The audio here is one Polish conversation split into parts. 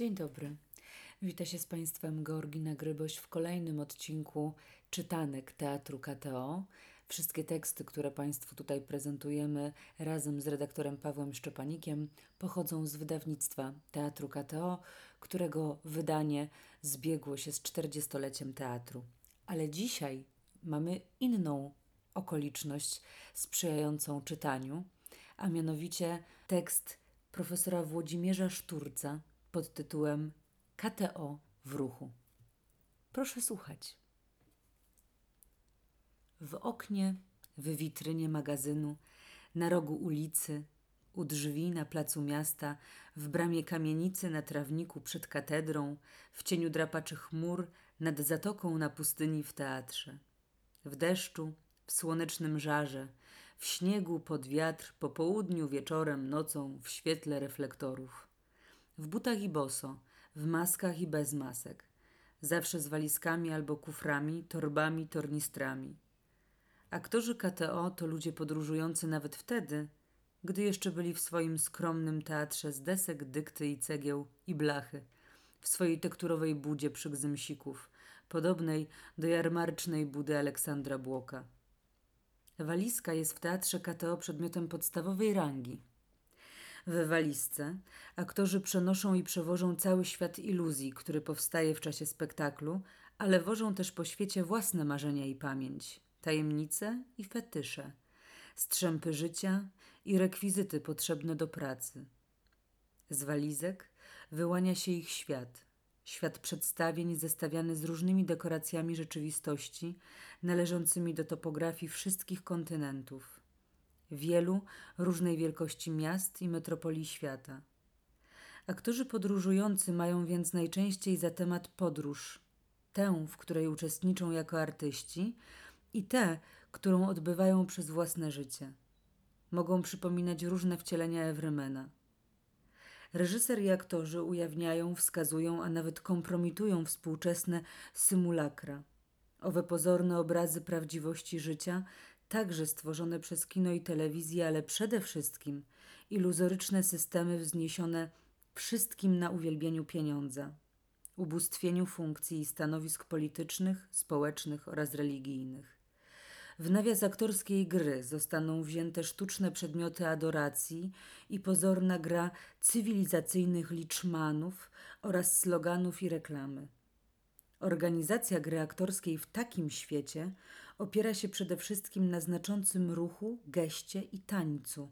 Dzień dobry. Witam się z Państwem Georgina Gryboś w kolejnym odcinku czytanek Teatru KTO. Wszystkie teksty, które Państwu tutaj prezentujemy razem z redaktorem Pawłem Szczepanikiem, pochodzą z wydawnictwa Teatru KTO, którego wydanie zbiegło się z 40-leciem teatru. Ale dzisiaj mamy inną okoliczność sprzyjającą czytaniu, a mianowicie tekst profesora Włodzimierza Szturca pod tytułem KTO w ruchu. Proszę słuchać. W oknie, w witrynie magazynu, na rogu ulicy, u drzwi na placu miasta, w bramie kamienicy na trawniku przed katedrą, w cieniu drapaczy chmur, nad zatoką na pustyni w teatrze. W deszczu, w słonecznym żarze, w śniegu pod wiatr, po południu, wieczorem, nocą, w świetle reflektorów. W butach i boso, w maskach i bez masek. Zawsze z walizkami albo kuframi, torbami, tornistrami. Aktorzy KTO to ludzie podróżujący nawet wtedy, gdy jeszcze byli w swoim skromnym teatrze z desek, dykty i cegieł i blachy, w swojej tekturowej budzie przy Gzymsików, podobnej do jarmarcznej budy Aleksandra Błoka. Walizka jest w teatrze KTO przedmiotem podstawowej rangi. W walizce. Aktorzy przenoszą i przewożą cały świat iluzji, który powstaje w czasie spektaklu, ale wożą też po świecie własne marzenia i pamięć, tajemnice i fetysze, strzępy życia i rekwizyty potrzebne do pracy. Z walizek wyłania się ich świat – Świat przedstawień zestawiany z różnymi dekoracjami rzeczywistości należącymi do topografii wszystkich kontynentów, wielu różnej wielkości miast i metropolii świata. Aktorzy podróżujący mają więc najczęściej za temat podróż, tę, w której uczestniczą jako artyści, i tę, którą odbywają przez własne życie. Mogą przypominać różne wcielenia Evrymena – Reżyser i aktorzy ujawniają, wskazują, a nawet kompromitują współczesne symulakra. Owe pozorne obrazy prawdziwości życia, także stworzone przez kino i telewizję, ale przede wszystkim iluzoryczne systemy wzniesione wszystkim na uwielbieniu pieniądza, ubóstwieniu funkcji i stanowisk politycznych, społecznych oraz religijnych. W nawias aktorskiej gry zostaną wzięte sztuczne przedmioty adoracji i pozorna gra cywilizacyjnych liczmanów oraz sloganów i reklamy. Organizacja gry aktorskiej w takim świecie opiera się przede wszystkim na znaczącym ruchu, geście i tańcu.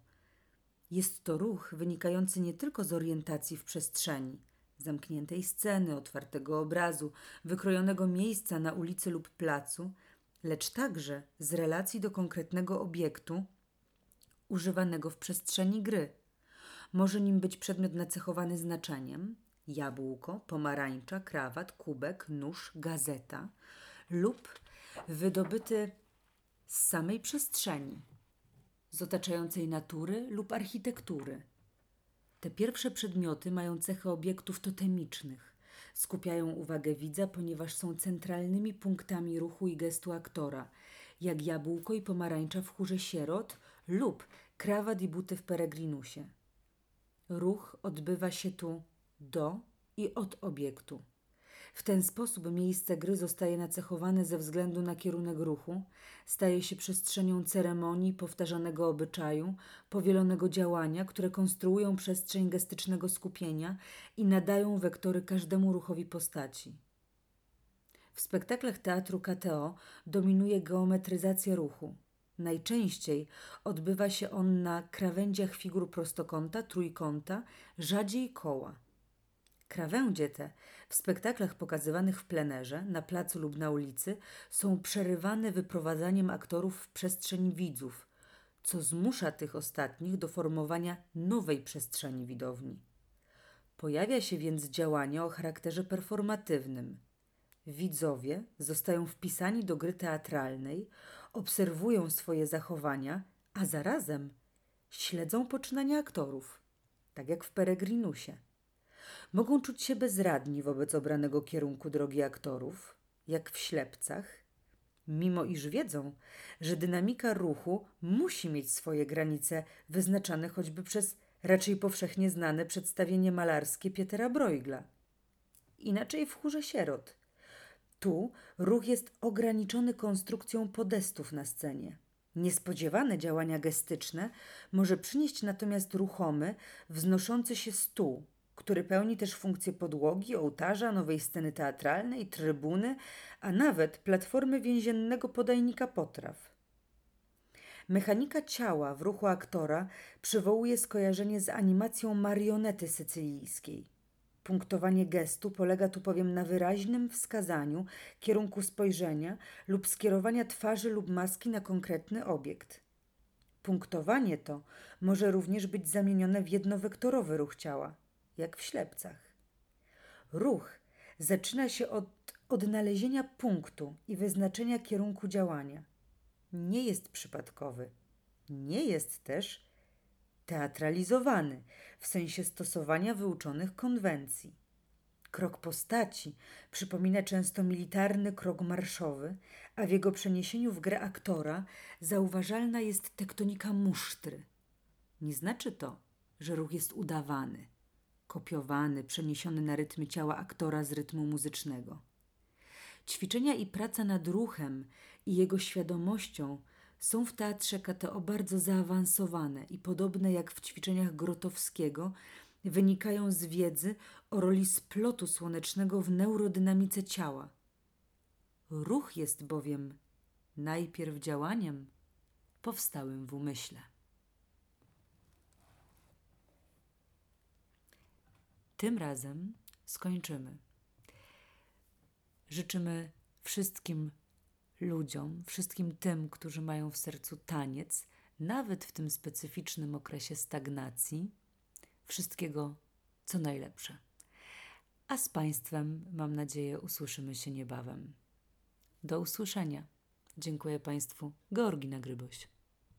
Jest to ruch wynikający nie tylko z orientacji w przestrzeni, zamkniętej sceny, otwartego obrazu, wykrojonego miejsca na ulicy lub placu – lecz także z relacji do konkretnego obiektu używanego w przestrzeni gry. Może nim być przedmiot nacechowany znaczeniem jabłko, pomarańcza, krawat, kubek, nóż, gazeta lub wydobyty z samej przestrzeni, z otaczającej natury lub architektury. Te pierwsze przedmioty mają cechy obiektów totemicznych skupiają uwagę widza, ponieważ są centralnymi punktami ruchu i gestu aktora, jak jabłko i pomarańcza w chórze sierot lub krawat i buty w peregrinusie. Ruch odbywa się tu do i od obiektu. W ten sposób miejsce gry zostaje nacechowane ze względu na kierunek ruchu, staje się przestrzenią ceremonii, powtarzanego obyczaju, powielonego działania, które konstruują przestrzeń gestycznego skupienia i nadają wektory każdemu ruchowi postaci. W spektaklach teatru KTO dominuje geometryzacja ruchu. Najczęściej odbywa się on na krawędziach figur prostokąta, trójkąta, rzadziej koła. Krawędzie te w spektaklach pokazywanych w plenerze, na placu lub na ulicy są przerywane wyprowadzaniem aktorów w przestrzeń widzów, co zmusza tych ostatnich do formowania nowej przestrzeni widowni. Pojawia się więc działanie o charakterze performatywnym. Widzowie zostają wpisani do gry teatralnej, obserwują swoje zachowania, a zarazem śledzą poczynania aktorów, tak jak w Peregrinusie mogą czuć się bezradni wobec obranego kierunku drogi aktorów, jak w ślepcach, mimo iż wiedzą, że dynamika ruchu musi mieć swoje granice wyznaczane choćby przez raczej powszechnie znane przedstawienie malarskie Pietera Bruegla inaczej w chórze sierot. Tu ruch jest ograniczony konstrukcją podestów na scenie. Niespodziewane działania gestyczne może przynieść natomiast ruchomy, wznoszący się stół, który pełni też funkcję podłogi, ołtarza, nowej sceny teatralnej, trybuny, a nawet platformy więziennego podajnika potraw. Mechanika ciała w ruchu aktora przywołuje skojarzenie z animacją marionety sycylijskiej. Punktowanie gestu polega tu bowiem na wyraźnym wskazaniu kierunku spojrzenia lub skierowania twarzy lub maski na konkretny obiekt. Punktowanie to może również być zamienione w jednowektorowy ruch ciała, jak w ślepcach. Ruch zaczyna się od odnalezienia punktu i wyznaczenia kierunku działania. Nie jest przypadkowy. Nie jest też teatralizowany w sensie stosowania wyuczonych konwencji. Krok postaci przypomina często militarny krok marszowy, a w jego przeniesieniu w grę aktora zauważalna jest tektonika musztry. Nie znaczy to, że ruch jest udawany, kopiowany, przeniesiony na rytmy ciała aktora z rytmu muzycznego. Ćwiczenia i praca nad ruchem i jego świadomością są w teatrze KTO bardzo zaawansowane i podobne jak w ćwiczeniach Grotowskiego, wynikają z wiedzy o roli splotu słonecznego w neurodynamice ciała. Ruch jest bowiem najpierw działaniem powstałym w umyśle. Tym razem skończymy. Życzymy wszystkim ludziom, wszystkim tym, którzy mają w sercu taniec, nawet w tym specyficznym okresie stagnacji, wszystkiego co najlepsze. A z Państwem, mam nadzieję, usłyszymy się niebawem. Do usłyszenia. Dziękuję Państwu. Georgina Gryboś.